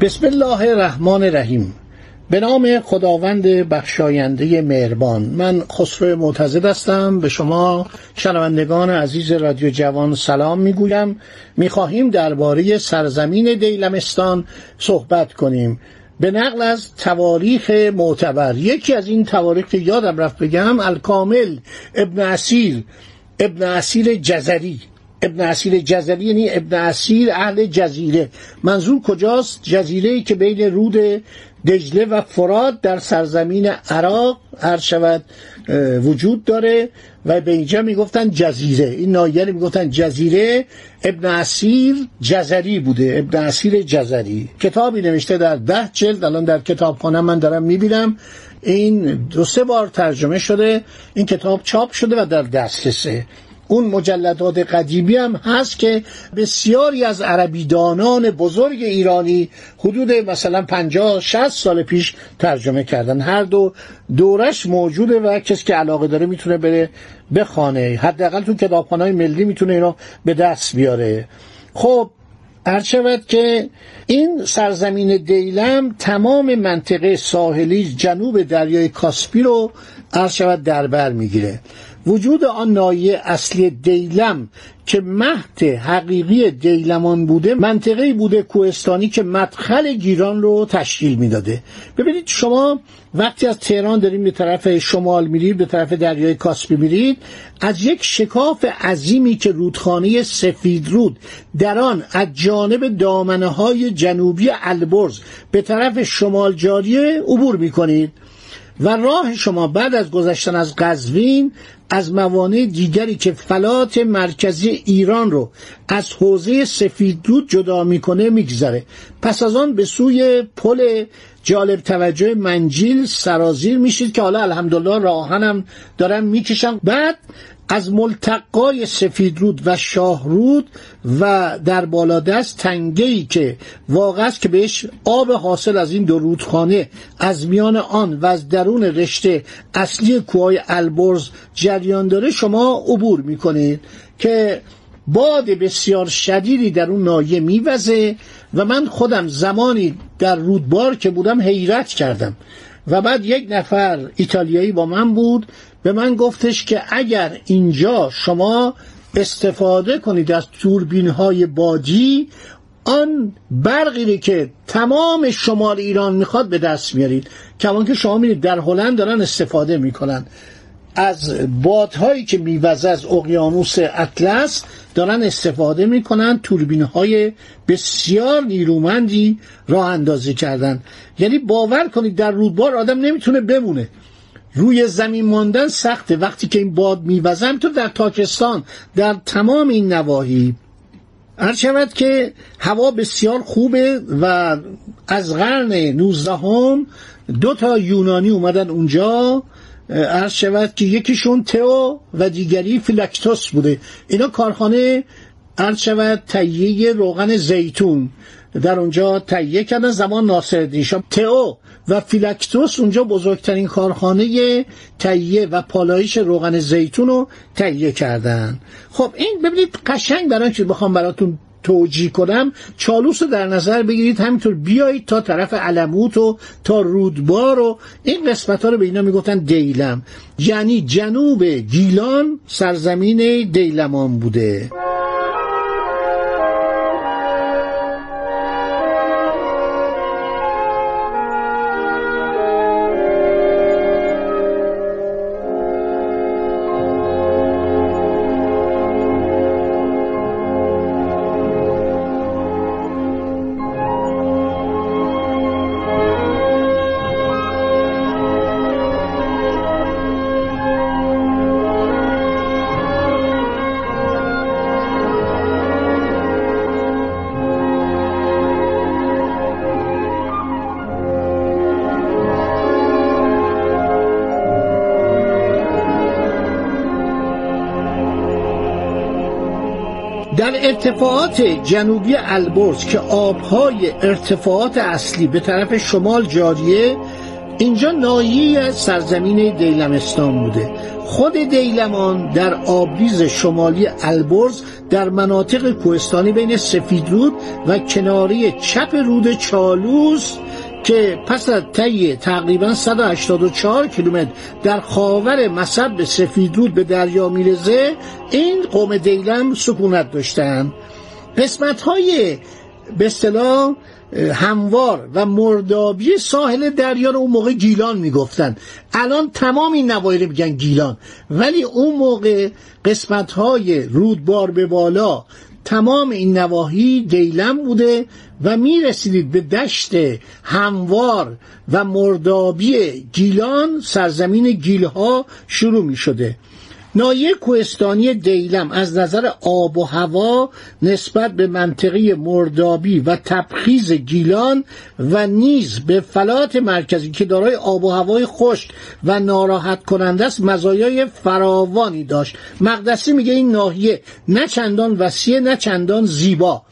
بسم الله الرحمن الرحیم. به نام خداوند بخشاینده مهربان. من خسرو معتزد هستم. به شما شنوندگان عزیز رادیو جوان سلام می‌گویم. می‌خواهیم درباره سرزمین دیلمستان صحبت کنیم. به نقل از تواریخ معتبر. یکی از این تواریخ که یادم رفت بگم الکامل ابن اسیر ابن اسیر جزری. ابن اسیر جزری یعنی ابن اسیر اهل جزیره. منظور کجاست؟ جزیره ای که بین رود دجله و فرات در سرزمین عراق هر شود وجود داره و به اینجا می‌گفتن جزیره. این نایه می‌گفتن جزیره. ابن اسیر جزری بوده. ابن اسیر جزری. کتابی نوشته در ده جلد. الان در کتابخانه من دارم می‌بینم. این دو سه بار ترجمه شده. این کتاب چاپ شده و در دسترسه. اون مجلدات قدیمی هم هست که بسیاری از عربیدانان بزرگ ایرانی حدود مثلا 50 60 سال پیش ترجمه کردن. هر دو دورش موجوده و کسی که علاقه داره می‌تونه بره بخانه حداقل تو کتابخانه‌های ملی می‌تونه اینو به دست بیاره. خب هر شود که این سرزمین دیلم تمام منطقه ساحلی جنوب دریای کاسپی رو عرض شود در بر می‌گیره. وجود آن نایه اصلی دیلم که مهد حقیقی دیلمان بوده منطقه بوده کوهستانی که مدخل گیران رو تشکیل می‌داده. ببینید شما وقتی از تهران داریم به طرف شمال میرید به طرف دریای کاسپی میرید از یک شکاف عظیمی که رودخانه سفید رود در آن از جانب دامنه های جنوبی البرز به طرف شمال جاریه عبور می‌کنید. و راه شما بعد از گذشتن از قزوین از موانع دیگری که فلات مرکزی ایران رو از حوزه سفیدرود جدا می‌کنه میگذره. پس از آن به سوی پل جالب توجه منجیل سرازیر میشید که حالا الحمدلله راهنم دارم می‌کشم. بعد از ملتقای سفیدرود و شاهرود و در بالادست تنگهی که واقع است که بهش آب حاصل از این دو رودخانه از میان آن و از درون رشته اصلی کوهای البرز جریان داره شما عبور می‌کنید که باد بسیار شدیدی در اون نایه میوزه و من خودم زمانی در رودبار که بودم حیرت کردم. و بعد یک نفر ایتالیایی با من بود به من گفتش که اگر اینجا شما استفاده کنید از توربین های بادی آن برقی که تمام شمال ایران می‌خواد به دست میارید. کمان که شما میرید در هلند دارن استفاده می‌کنن. از بادهایی که میوزه از اقیانوس اطلس دارن استفاده می‌کنن توربین های بسیار نیرومندی راه اندازی کردن. یعنی باور کنید در رودبار آدم نمی‌تونه بمونه. روی زمین ماندن سخته. وقتی که این باد میوزن تو در تاکستان در تمام این نواحی هر شود که هوا بسیار خوبه و از قرن نوزدهم دو تا یونانی اومدن اونجا عرض شود که یکیشون تئو و دیگری فیلکتوس بوده. اینا کارخانه عرض شود تهیه روغن زیتون. در اونجا تهیه کردن زمان ناصرالدین شاه. تئو و فیلکتوس اونجا بزرگترین کارخانه تهیه و پالایش روغن زیتون رو تهیه کردن. خب این ببینید قشنگ برای که بخوام براتون توجیه کنم. چالوس رو در نظر بگیرید همینطور بیایید تا طرف علموت و تا رودبار و این قسمت ها رو به اینا می‌گفتن دیلم. یعنی جنوب گیلان سرزمین دیلمان بوده. ارتفاعات جنوبی البرز که آبهای ارتفاعات اصلی به طرف شمال جاریه اینجا نایی سرزمین دیلمستان بوده. خود دیلمان در آبریز شمالی البرز در مناطق کوهستانی بین سفیدرود و کناری چپ رود چالوس که پس از طی تقریبا 184 کیلومتر در خاور مصب سفیدرود به دریا میرزه این قوم دیلم سکونت داشتن. قسمت های به اصطلاح هموار و مردابی ساحل دریا رو اون موقع گیلان می‌گفتن. الان تمام این نواحی میگن گیلان. ولی اون موقع قسمت های رودبار به بالا تمام این نواحی دیلم بوده و می رسیدید به دشت هموار و مردابی گیلان سرزمین گیلها شروع می شده نایه کوهستانی دیلم از نظر آب و هوا نسبت به منطقه مردابی و تبخیز گیلان و نیز به فلات مرکزی که دارای آب و هوای خشک و ناراحت کننده است مزایای فراوانی داشت. مقدسی میگه این ناحیه نه چندان وسیع نه چندان زیبا.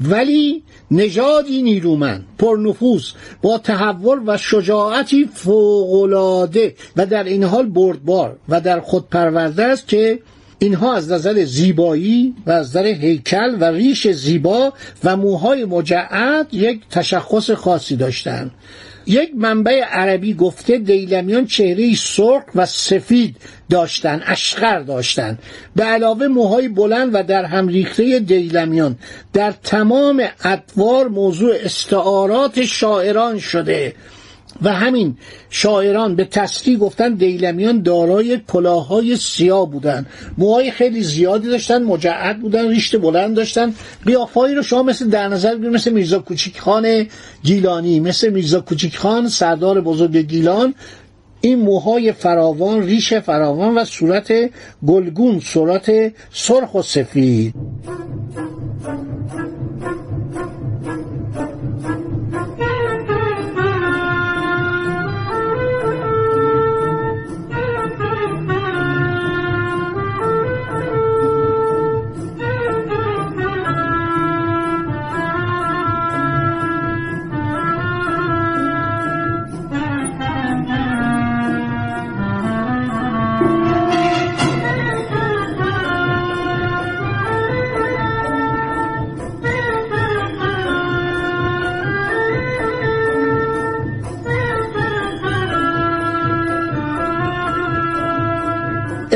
ولی نژادی نیرومند پرنفوذ با تحول و شجاعتی فوقالعاده و در این حال بردبار و در خود پرورده است که اینها از نظر زیبایی و از نظر هیکل و ریش زیبا و موهای مجعد یک تشخص خاصی داشتند. یک منبع عربی گفته دیلمیان چهره سرخ و سفید داشتند اشقر داشتند به علاوه موهای بلند و در هم ریخته دیلمیان. در تمام ادوار موضوع استعارات شاعران شده. و همین شاعران به تصریح گفتن دیلمیان دارای کلاههای سیاه بودن. موهای خیلی زیادی داشتن مجعد بودن ریشت بلند داشتن. قیافایی رو شما مثل در نظر بگیرید مثل میرزا کوچیک خان گیلانی مثل میرزا کوچیک خان سردار بزرگ گیلان. این موهای فراوان ریش فراوان و صورت گلگون صورت سرخ و سفید.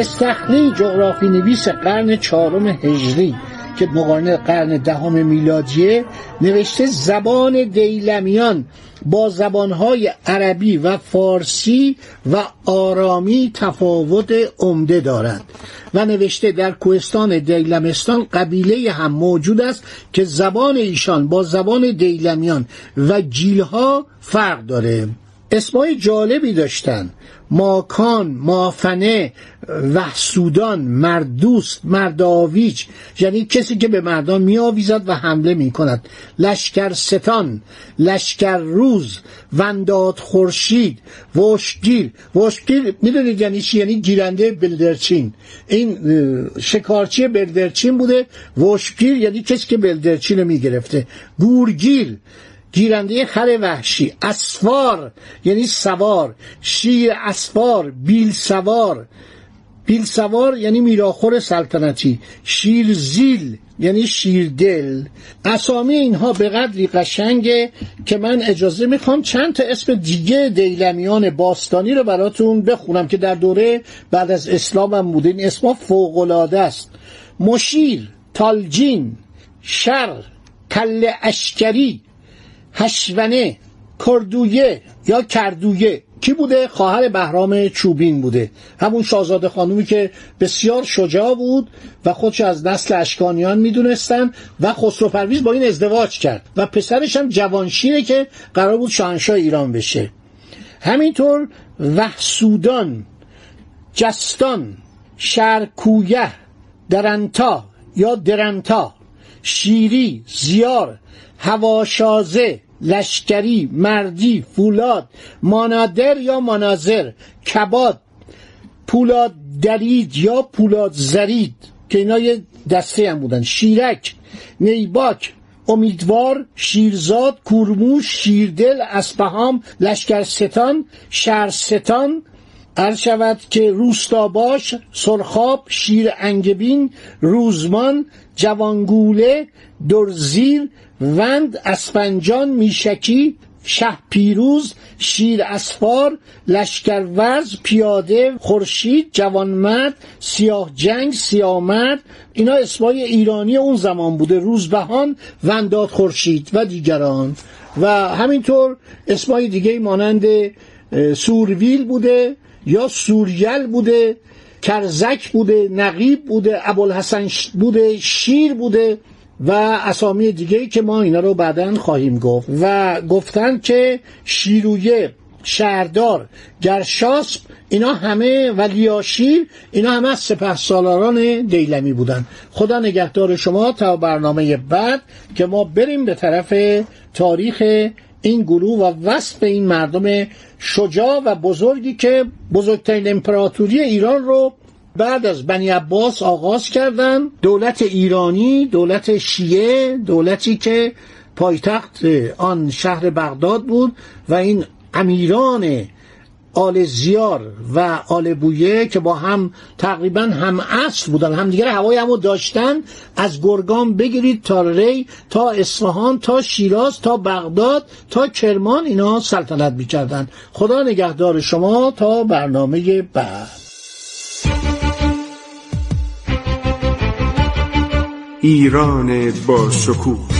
استخلی جغرافی نویس قرن چهارم هجری که مقارنه قرن دهم میلادیه نوشته زبان دیلمیان با زبانهای عربی و فارسی و آرامی تفاوت عمده دارند و نوشته در کوهستان دیلمستان قبیله هم موجود است که زبان ایشان با زبان دیلمیان و جیلها فرق داره. اسمای جالبی داشتن. ماکان مافنه وحسودان مردوست مرداویج یعنی کسی که به مردان میآویزد و حمله می کند لشکر ستان لشکر روز ونداد خورشید وشگیر وشگیر می‌دونید یعنی چی؟ یعنی گیرنده بلدرچین. این شکارچی بلدرچین بوده. وشگیر یعنی کسی که بلدرچین رو می‌گرفته. گورگیر گیرنده خر وحشی اسفار یعنی سوار شیر اسفار بیل سوار. بیل سوار یعنی میراخور سلطنتی شیر زیل یعنی شیردل اسامی اینها به قدری قشنگه که من اجازه می‌خوام چند تا اسم دیگه دیلمیان باستانی رو براتون بخونم که در دوره بعد از اسلام هم بوده. این اسما فوقلاده است. مشیر تالجین شر کل اشکری هشونه کردویه یا کردویه؟ کی بوده؟ خواهر بهرام چوبین بوده. همون شاهزاده خانومی که بسیار شجاع بود و خودش از نسل اشکانیان می‌دونستن و خسرو پرویز با این ازدواج کرد و پسرش هم جوانشینه که قرار بود شاهنشاه ایران بشه. همینطور وحسودان جستان شرکویه درنتا یا درنتا شیری زیار هواشازه لشکری مردی فولاد مانادر یا مناظر کباد پولاد درید یا پولاد زرید که اینا یه دسته هم بودن. شیرک نیباک امیدوار شیرزاد کورموش شیردل اسپهام لشکرستان شهرستان عرض شود که روستاباش سرخاب شیر انگبین روزمان جوانگوله درزیر وند اسپنجان میشکی شه پیروز شیر اسفار لشکرورز پیاده خورشید جوانمرد سیاه جنگ سیامرد. اینا اسمای ایرانی اون زمان بوده روزبهان ونداد خورشید و دیگران. و همینطور اسمای دیگه مانند سورویل بوده. یا سوریل بوده کرزک بوده نقیب بوده ابوالحسن بوده شیر بوده و اسامی دیگه که ما اینا رو بعدا خواهیم گفت. و گفتن که شیرویه شهردار گرشاسب اینا همه و لیاشیر اینا همه از سپه سالاران دیلمی بودن. خدا نگهدار شما تا برنامه بعد که ما بریم به طرف تاریخ این گروه و وصف این مردم شجاع و بزرگی که بزرگترین امپراتوری ایران رو بعد از بنی عباس آغاز کردن. دولت ایرانی دولت شیعه دولتی که پایتخت آن شهر بغداد بود و این امیران آل زیار و آل بویه که با هم تقریبا هم اصل بودن همدیگر هوای همو داشتن از گرگان بگیرید تا ری تا اصفهان تا شیراز تا بغداد تا کرمان اینا سلطنت می‌کردن. خدا نگهدار شما تا برنامه بعد. ایران با شکوه.